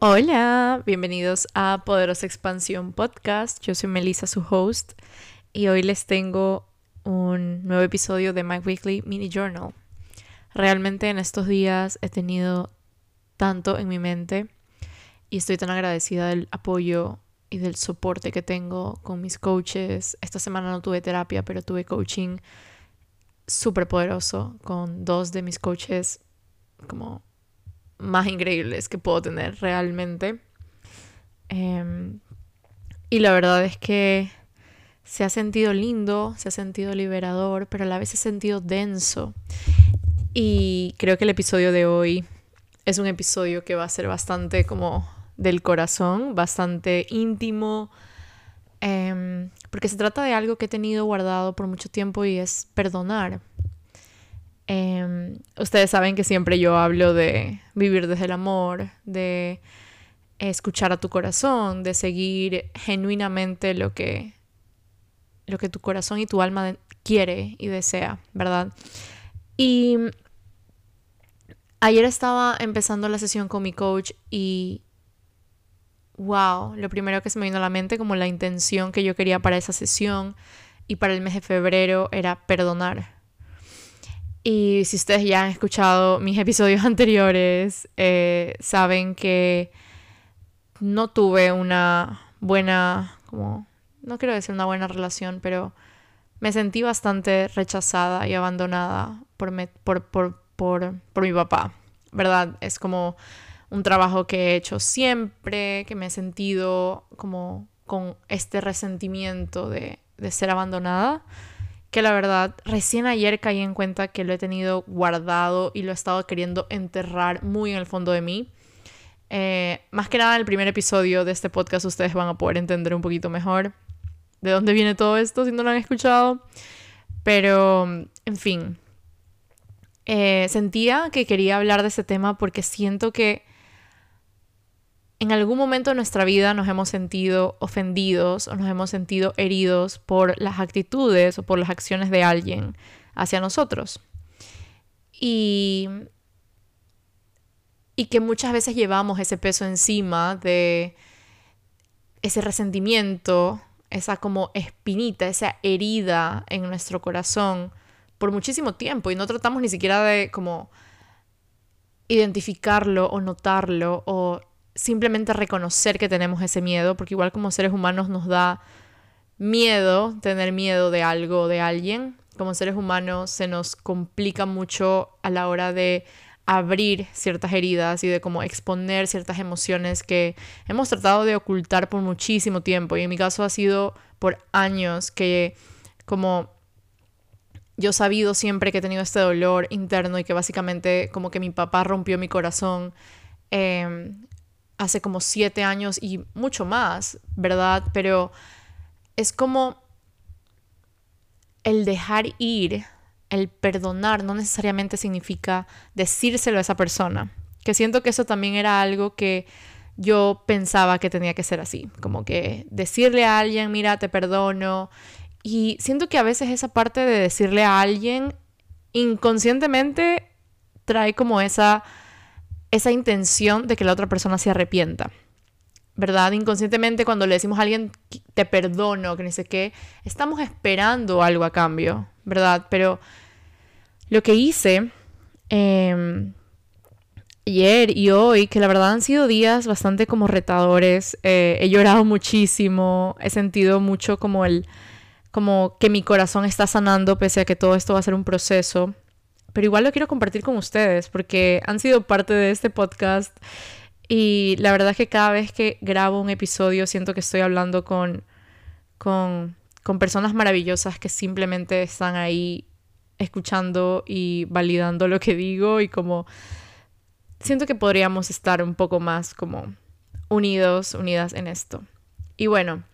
Hola, bienvenidos a Poderosa Expansión Podcast. Yo soy Melissa, su host, y hoy les tengo un nuevo episodio de My Weekly Mini Journal. Realmente en estos días he tenido tanto en mi mente y estoy tan agradecida del apoyo y del soporte que tengo con mis coaches. Esta semana no tuve terapia, pero tuve coaching súper poderoso con dos de mis coaches como más increíbles que puedo tener realmente. Em, y la verdad es que se ha sentido lindo, se ha sentido liberador, pero a la vez se ha sentido denso. Y creo que el episodio de hoy es un episodio que va a ser bastante como del corazón, bastante íntimo, em, porque se trata de algo que he tenido guardado por mucho tiempo y es perdonar. Em, ustedes saben que siempre yo hablo de vivir desde el amor, de escuchar a tu corazón, de seguir genuinamente lo que, lo que tu corazón y tu alma quiere y desea, ¿verdad? Y ayer estaba empezando la sesión con mi coach y wow, lo primero que se me vino a la mente como la intención que yo quería para esa sesión y para el mes de febrero era perdonar y si ustedes ya han escuchado mis episodios anteriores, eh, saben que no tuve una buena, como, no quiero decir una buena relación, pero me sentí bastante rechazada y abandonada por, por, por, por, por mi papá, ¿verdad? Es como un trabajo que he hecho siempre, que me he sentido como con este resentimiento de, de ser abandonada que la verdad recién ayer caí en cuenta que lo he tenido guardado y lo he estado queriendo enterrar muy en el fondo de mí. Eh, más que nada en el primer episodio de este podcast ustedes van a poder entender un poquito mejor de dónde viene todo esto si no lo han escuchado. Pero, en fin, eh, sentía que quería hablar de ese tema porque siento que en algún momento de nuestra vida nos hemos sentido ofendidos o nos hemos sentido heridos por las actitudes o por las acciones de alguien hacia nosotros. Y, y que muchas veces llevamos ese peso encima de ese resentimiento, esa como espinita, esa herida en nuestro corazón por muchísimo tiempo y no tratamos ni siquiera de como identificarlo o notarlo o simplemente reconocer que tenemos ese miedo, porque igual como seres humanos nos da miedo tener miedo de algo de alguien. Como seres humanos se nos complica mucho a la hora de abrir ciertas heridas y de como exponer ciertas emociones que hemos tratado de ocultar por muchísimo tiempo. Y en mi caso ha sido por años que como yo he sabido siempre que he tenido este dolor interno y que básicamente como que mi papá rompió mi corazón. Eh, hace como siete años y mucho más, ¿verdad? Pero es como el dejar ir, el perdonar, no necesariamente significa decírselo a esa persona. Que siento que eso también era algo que yo pensaba que tenía que ser así, como que decirle a alguien, mira, te perdono. Y siento que a veces esa parte de decirle a alguien inconscientemente trae como esa esa intención de que la otra persona se arrepienta. ¿Verdad? Inconscientemente cuando le decimos a alguien te perdono, que no sé qué, estamos esperando algo a cambio, ¿verdad? Pero lo que hice em, ayer y hoy, que la verdad han sido días bastante como retadores, eh, he llorado muchísimo, he sentido mucho como el, como que mi corazón está sanando pese a que todo esto va a ser un proceso pero igual lo quiero compartir con ustedes porque han sido parte de este podcast y la verdad es que cada vez que grabo un episodio siento que estoy hablando con, con, personas maravillosas que simplemente están ahí escuchando y validando lo que digo y como siento que podríamos estar un poco más como unidos, unidas en esto. Y bueno,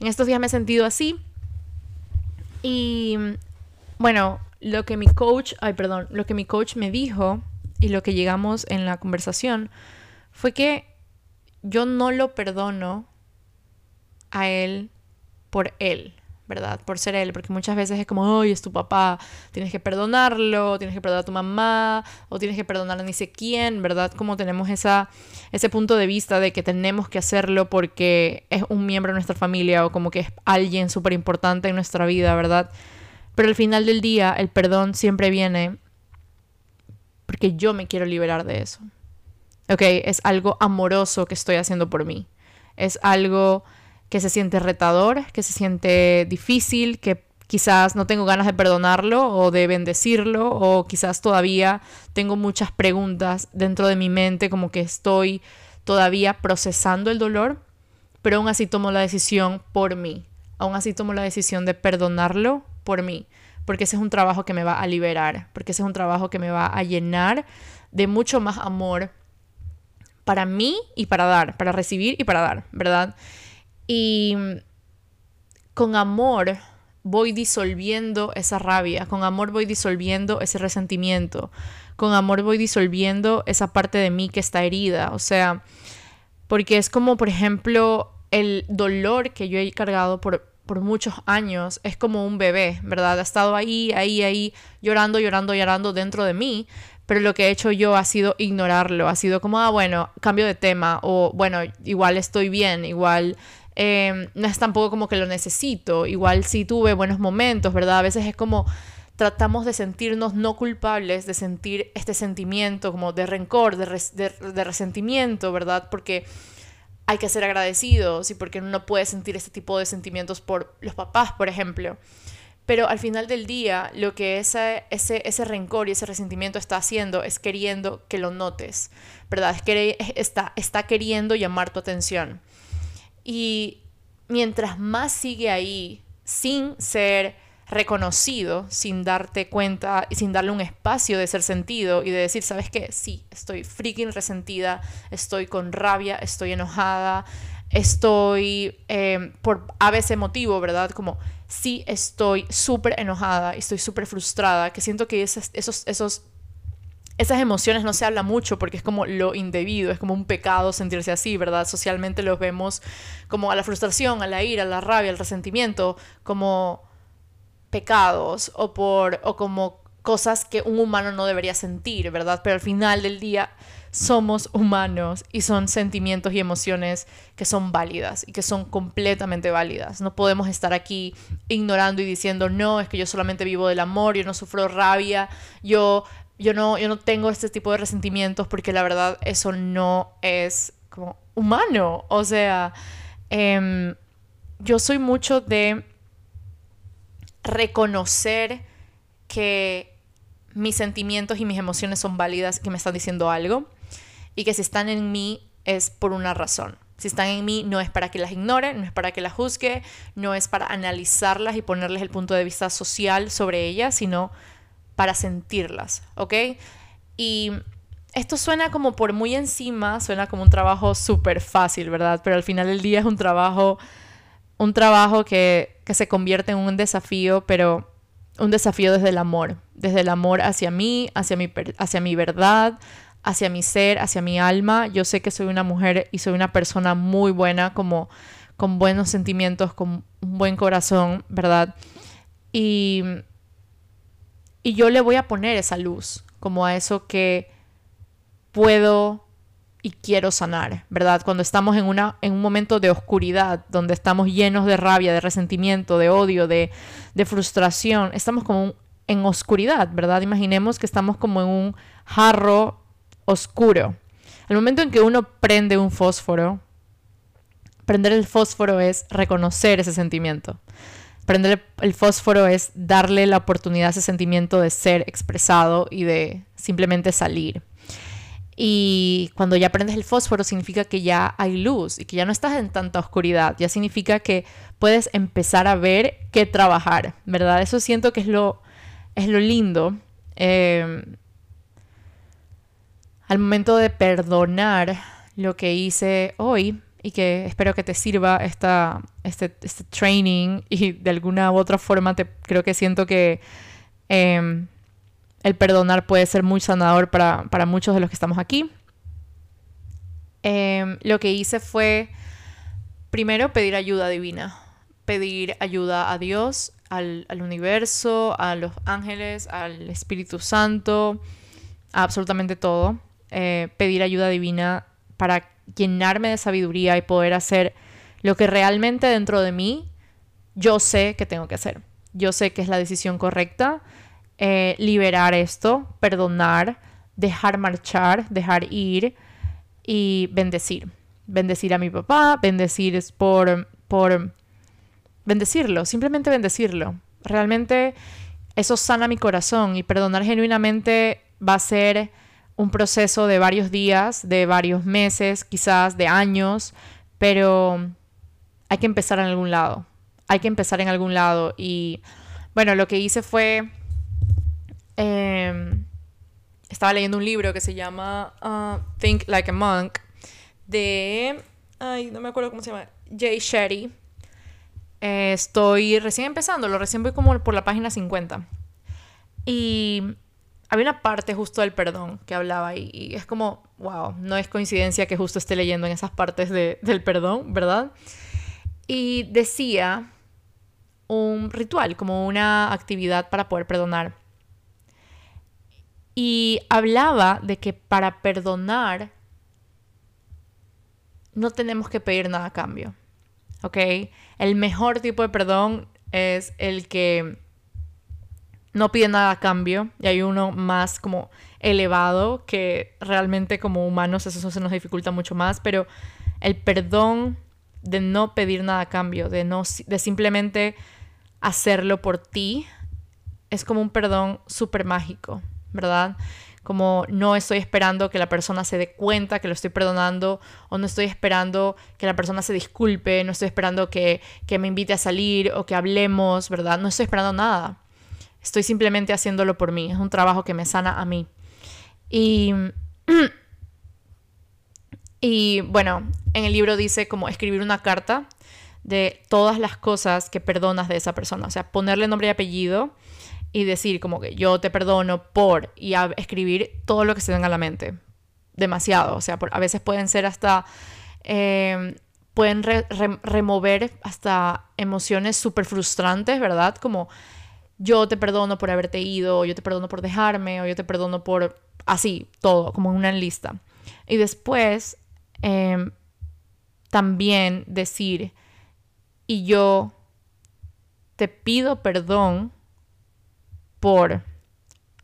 en estos días me he sentido así y bueno, lo que mi coach, ay, perdón, lo que mi coach me dijo y lo que llegamos en la conversación fue que yo no lo perdono a él por él, ¿verdad? Por ser él, porque muchas veces es como, ay, es tu papá, tienes que perdonarlo, tienes que perdonar a tu mamá, o tienes que perdonar a ni sé quién, ¿verdad? Como tenemos esa, ese punto de vista de que tenemos que hacerlo porque es un miembro de nuestra familia o como que es alguien súper importante en nuestra vida, ¿verdad? Pero al final del día, el perdón siempre viene porque yo me quiero liberar de eso. ¿Ok? Es algo amoroso que estoy haciendo por mí. Es algo que se siente retador, que se siente difícil, que quizás no tengo ganas de perdonarlo o de bendecirlo o quizás todavía tengo muchas preguntas dentro de mi mente como que estoy todavía procesando el dolor, pero aún así tomo la decisión por mí, aún así tomo la decisión de perdonarlo por mí, porque ese es un trabajo que me va a liberar, porque ese es un trabajo que me va a llenar de mucho más amor para mí y para dar, para recibir y para dar, ¿verdad? Y con amor voy disolviendo esa rabia, con amor voy disolviendo ese resentimiento, con amor voy disolviendo esa parte de mí que está herida, o sea, porque es como, por ejemplo, el dolor que yo he cargado por, por muchos años es como un bebé, ¿verdad? Ha estado ahí, ahí, ahí, llorando, llorando, llorando dentro de mí, pero lo que he hecho yo ha sido ignorarlo, ha sido como, ah, bueno, cambio de tema, o bueno, igual estoy bien, igual Em, no es tampoco como que lo necesito, igual sí tuve buenos momentos, ¿verdad? A veces es como tratamos de sentirnos no culpables, de sentir este sentimiento como de rencor, de, de, resentimiento, ¿verdad? Porque hay que ser agradecidos y porque uno no puede sentir este tipo de sentimientos por los papás, por ejemplo. Pero al final del día, lo que ese, ese, ese rencor y ese resentimiento está haciendo es queriendo que lo notes, ¿verdad? Que está, está queriendo llamar tu atención. Y mientras más sigue ahí sin ser reconocido, sin darte cuenta y sin darle un espacio de ser sentido y de decir, ¿sabes qué? Sí, estoy freaking resentida, estoy con rabia, estoy enojada, estoy eh, por a veces motivo, ¿verdad? Como sí estoy súper enojada, estoy súper frustrada, que siento que esos, esos, esos esas emociones no se habla mucho porque es como lo indebido, es como un pecado sentirse así, ¿verdad? Socialmente los vemos como a la frustración, a la ira, a la rabia, al resentimiento, como pecados o, por, o como cosas que un humano no debería sentir, ¿verdad? Pero al final del día somos humanos y son sentimientos y emociones que son válidas y que son completamente válidas. No podemos estar aquí ignorando y diciendo, no, es que yo solamente vivo del amor, yo no sufro rabia, yo yo no, yo no tengo este tipo de resentimientos porque la verdad eso no es como humano. O sea, em, yo soy mucho de reconocer que mis sentimientos y mis emociones son válidas, que me están diciendo algo y que si están en mí es por una razón. Si están en mí no es para que las ignore, no es para que las juzgue, no es para analizarlas y ponerles el punto de vista social sobre ellas, sino para sentirlas, ¿ok? Y esto suena como por muy encima, suena como un trabajo súper fácil, ¿verdad? Pero al final del día es un trabajo, un trabajo que, que se convierte en un desafío, pero un desafío desde el amor, desde el amor hacia mí, hacia mi, hacia mi verdad, hacia mi ser, hacia mi alma. Yo sé que soy una mujer y soy una persona muy buena, como con buenos sentimientos, con un buen corazón, ¿verdad? Y y yo le voy a poner esa luz, como a eso que puedo y quiero sanar, ¿verdad? Cuando estamos en, una, en un momento de oscuridad, donde estamos llenos de rabia, de resentimiento, de odio, de, de frustración, estamos como en oscuridad, ¿verdad? Imaginemos que estamos como en un jarro oscuro. El momento en que uno prende un fósforo, prender el fósforo es reconocer ese sentimiento. Prender el fósforo es darle la oportunidad a ese sentimiento de ser expresado y de simplemente salir. Y cuando ya prendes el fósforo significa que ya hay luz y que ya no estás en tanta oscuridad. Ya significa que puedes empezar a ver qué trabajar, ¿verdad? Eso siento que es lo, es lo lindo. Eh, al momento de perdonar lo que hice hoy, y que espero que te sirva esta, este, este training y de alguna u otra forma te, creo que siento que em, el perdonar puede ser muy sanador para, muchos de los que estamos aquí. Em, lo que hice fue primero pedir ayuda divina, pedir ayuda a Dios, al, universo, a los ángeles, al Espíritu Santo, a absolutamente todo. Eh, pedir ayuda divina para llenarme de sabiduría y poder hacer lo que realmente dentro de mí yo sé que tengo que hacer. Yo sé que es la decisión correcta. Eh, liberar esto, perdonar, dejar marchar, dejar ir y bendecir. Bendecir a mi papá, bendecir por, por bendecirlo, simplemente bendecirlo. Realmente eso sana mi corazón y perdonar genuinamente va a ser un proceso de varios días, de varios meses, quizás de años, pero hay que empezar en algún lado. Hay que empezar en algún lado. Y bueno, lo que hice fue... Em, estaba leyendo un libro que se llama uh, Think Like a Monk de... Ay, no me acuerdo cómo se llama. Jay Shetty. Eh, estoy recién empezando, lo recién voy como por la página 50. Y había una parte justo del perdón que hablaba y, es como, wow, no es coincidencia que justo esté leyendo en esas partes del perdón, ¿verdad? Y decía un ritual, como una actividad para poder perdonar. Y hablaba de que para perdonar no tenemos que pedir nada a cambio. ¿Ok? El mejor tipo de perdón es el que no pide nada a cambio y hay uno más como elevado que realmente como humanos eso se nos dificulta mucho más, pero el perdón de no pedir nada a cambio, de, no, de simplemente hacerlo por ti, es como un perdón súper mágico, ¿verdad? como no estoy esperando que la persona se dé cuenta que lo estoy perdonando o no estoy esperando que la persona se disculpe, no estoy esperando que, que me invite a salir o que hablemos, ¿verdad? No estoy esperando nada. Estoy simplemente haciéndolo por mí. Es un trabajo que me sana a mí. Y, y bueno, en el libro dice como escribir una carta de todas las cosas que perdonas de esa persona. O sea, ponerle nombre y apellido y decir como que yo te perdono por y escribir todo lo que se venga a la mente. Demasiado, o sea, a veces pueden ser hasta, em, pueden remover hasta emociones súper frustrantes, ¿verdad? Como yo te perdono por haberte ido, o yo te perdono por dejarme, o yo te perdono por así, todo, como en una lista. Y después em, también decir, y yo te pido perdón por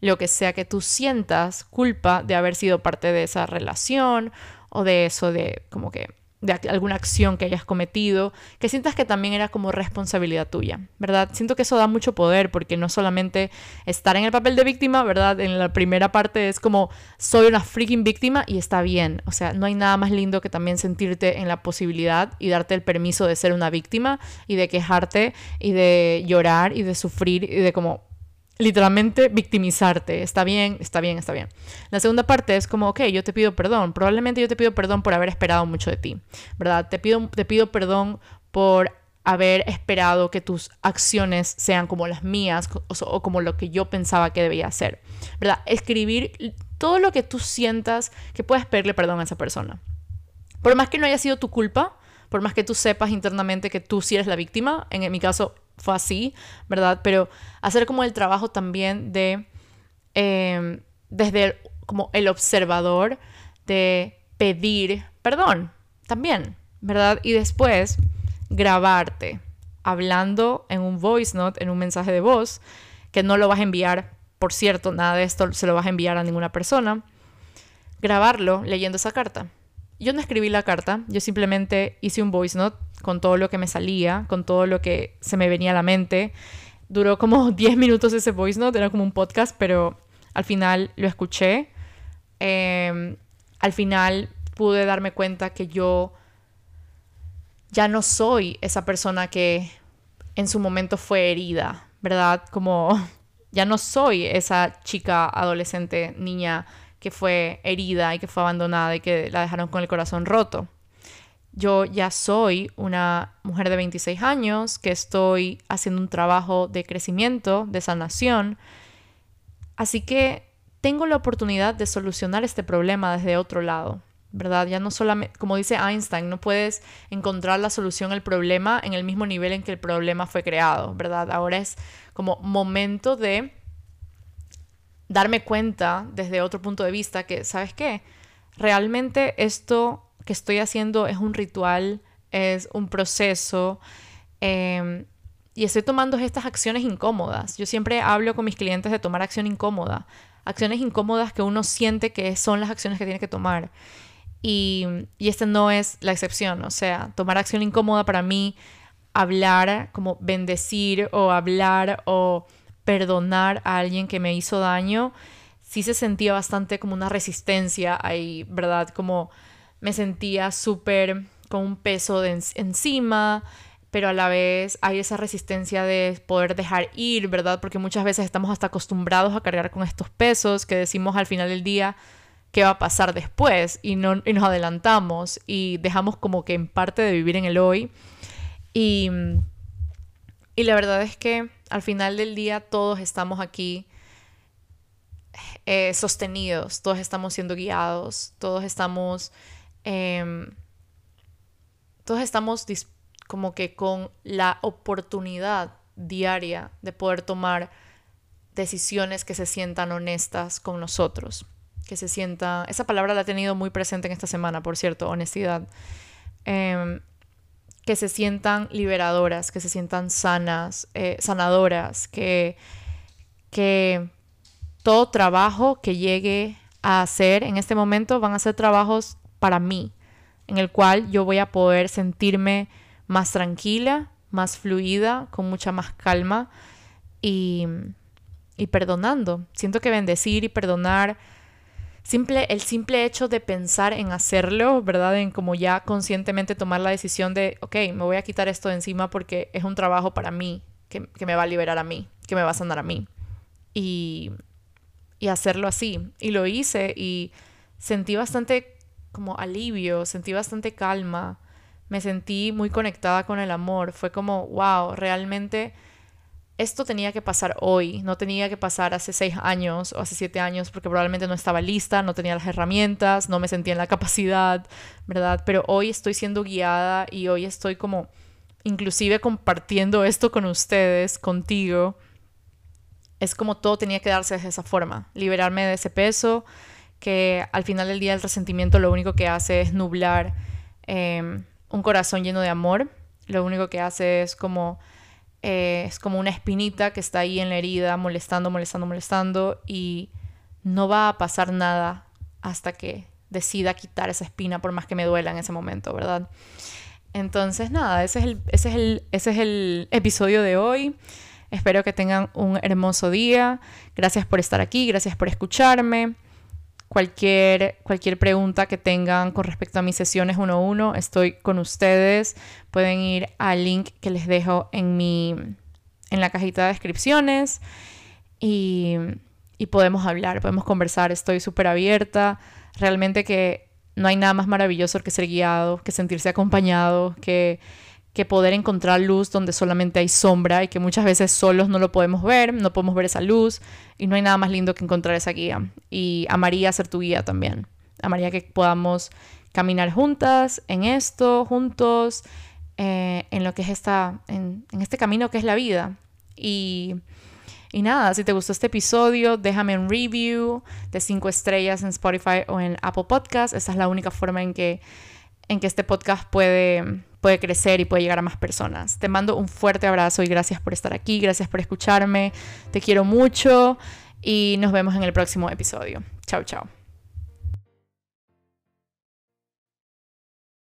lo que sea que tú sientas culpa de haber sido parte de esa relación o de eso de como que de alguna acción que hayas cometido, que sientas que también era como responsabilidad tuya, ¿verdad? Siento que eso da mucho poder porque no solamente estar en el papel de víctima, ¿verdad? En la primera parte es como soy una freaking víctima y está bien, o sea, no hay nada más lindo que también sentirte en la posibilidad y darte el permiso de ser una víctima y de quejarte y de llorar y de sufrir y de como literalmente victimizarte. Está bien, está bien, está bien. La segunda parte es como, ok, yo te pido perdón. Probablemente yo te pido perdón por haber esperado mucho de ti, ¿verdad? Te pido, te pido perdón por haber esperado que tus acciones sean como las mías o, como lo que yo pensaba que debía hacer, ¿verdad? Escribir todo lo que tú sientas que puedes pedirle perdón a esa persona. Por más que no haya sido tu culpa, por más que tú sepas internamente que tú sí eres la víctima, en mi caso fue así, ¿verdad? Pero hacer como el trabajo también de, em, desde como el observador, de pedir perdón también, ¿verdad? Y después grabarte hablando en un voice note, en un mensaje de voz, que no lo vas a enviar, por cierto, nada de esto se lo vas a enviar a ninguna persona, grabarlo leyendo esa carta. Yo no escribí la carta, yo simplemente hice un voice note con todo lo que me salía, con todo lo que se me venía a la mente. Duró como 10 minutos ese voice note, era como un podcast, pero al final lo escuché. Em, al final pude darme cuenta que yo ya no soy esa persona que en su momento fue herida, ¿verdad? Como ya no soy esa chica, adolescente, niña que fue herida y que fue abandonada y que la dejaron con el corazón roto. Yo ya soy una mujer de 26 años que estoy haciendo un trabajo de crecimiento, de sanación. Así que tengo la oportunidad de solucionar este problema desde otro lado, ¿verdad? Ya no solamente, como dice Einstein, no puedes encontrar la solución al problema en el mismo nivel en que el problema fue creado, ¿verdad? Ahora es como momento de darme cuenta desde otro punto de vista que, ¿sabes qué? Realmente esto que estoy haciendo es un ritual, es un proceso, em, y estoy tomando estas acciones incómodas. Yo siempre hablo con mis clientes de tomar acción incómoda, acciones incómodas que uno siente que son las acciones que tiene que tomar. Y, y esta no es la excepción, o sea, tomar acción incómoda para mí, hablar, como bendecir o hablar o perdonar a alguien que me hizo daño, sí se sentía bastante como una resistencia ahí, ¿verdad? Como me sentía súper con un peso de encima, pero a la vez hay esa resistencia de poder dejar ir, ¿verdad? Porque muchas veces estamos hasta acostumbrados a cargar con estos pesos que decimos al final del día, qué va a pasar después y, no, nos adelantamos y dejamos como que en parte de vivir en el hoy. Y, y la verdad es que al final del día todos estamos aquí eh, sostenidos, todos estamos siendo guiados, todos estamos, em, todos estamos como que con la oportunidad diaria de poder tomar decisiones que se sientan honestas con nosotros que se sienta, esa palabra la he tenido muy presente en esta semana, por cierto, honestidad, em, que se sientan liberadoras, que se sientan sanas, eh, sanadoras, que, que todo trabajo que llegue a hacer en este momento van a ser trabajos para mí, en el cual yo voy a poder sentirme más tranquila, más fluida, con mucha más calma y, y perdonando. Siento que bendecir y perdonar simple, el simple hecho de pensar en hacerlo, ¿verdad? En como ya conscientemente tomar la decisión de, ok, me voy a quitar esto de encima porque es un trabajo para mí, que, me va a liberar a mí, que me va a sanar a mí. Y, y hacerlo así. Y lo hice y sentí bastante como alivio, sentí bastante calma, me sentí muy conectada con el amor. Fue como, wow, realmente esto tenía que pasar hoy, no tenía que pasar hace seis años o hace siete años porque probablemente no estaba lista, no tenía las herramientas, no me sentía en la capacidad, ¿verdad? Pero hoy estoy siendo guiada y hoy estoy como inclusive compartiendo esto con ustedes, contigo. Es como todo tenía que darse de esa forma, liberarme de ese peso que al final del día el resentimiento lo único que hace es nublar em, un corazón lleno de amor, lo único que hace es como eh, es como una espinita que está ahí en la herida, molestando, molestando, molestando, y no va a pasar nada hasta que decida quitar esa espina, por más que me duela en ese momento, ¿verdad? Entonces, nada, ese es el, ese es el, ese es el episodio de hoy. Espero que tengan un hermoso día. Gracias por estar aquí, gracias por escucharme. Cualquier, cualquier pregunta que tengan con respecto a mis sesiones 1-1, estoy con ustedes. Pueden ir al link que les dejo en, mi, en la cajita de descripciones y, y podemos hablar, podemos conversar. Estoy súper abierta. Realmente que no hay nada más maravilloso que ser guiado, que sentirse acompañado, que que poder encontrar luz donde solamente hay sombra y que muchas veces solos no lo podemos ver, no podemos ver esa luz y no hay nada más lindo que encontrar esa guía. Y amaría ser tu guía también. Amaría que podamos caminar juntas en esto, juntos, eh, en lo que es esta, en, en, este camino que es la vida. Y, y nada, si te gustó este episodio, déjame un review de 5 estrellas en Spotify o en Apple Podcast. Esa es la única forma en que, en que este podcast puede puede crecer y puede llegar a más personas. Te mando un fuerte abrazo y gracias por estar aquí, gracias por escucharme, te quiero mucho y nos vemos en el próximo episodio. Chao, chao.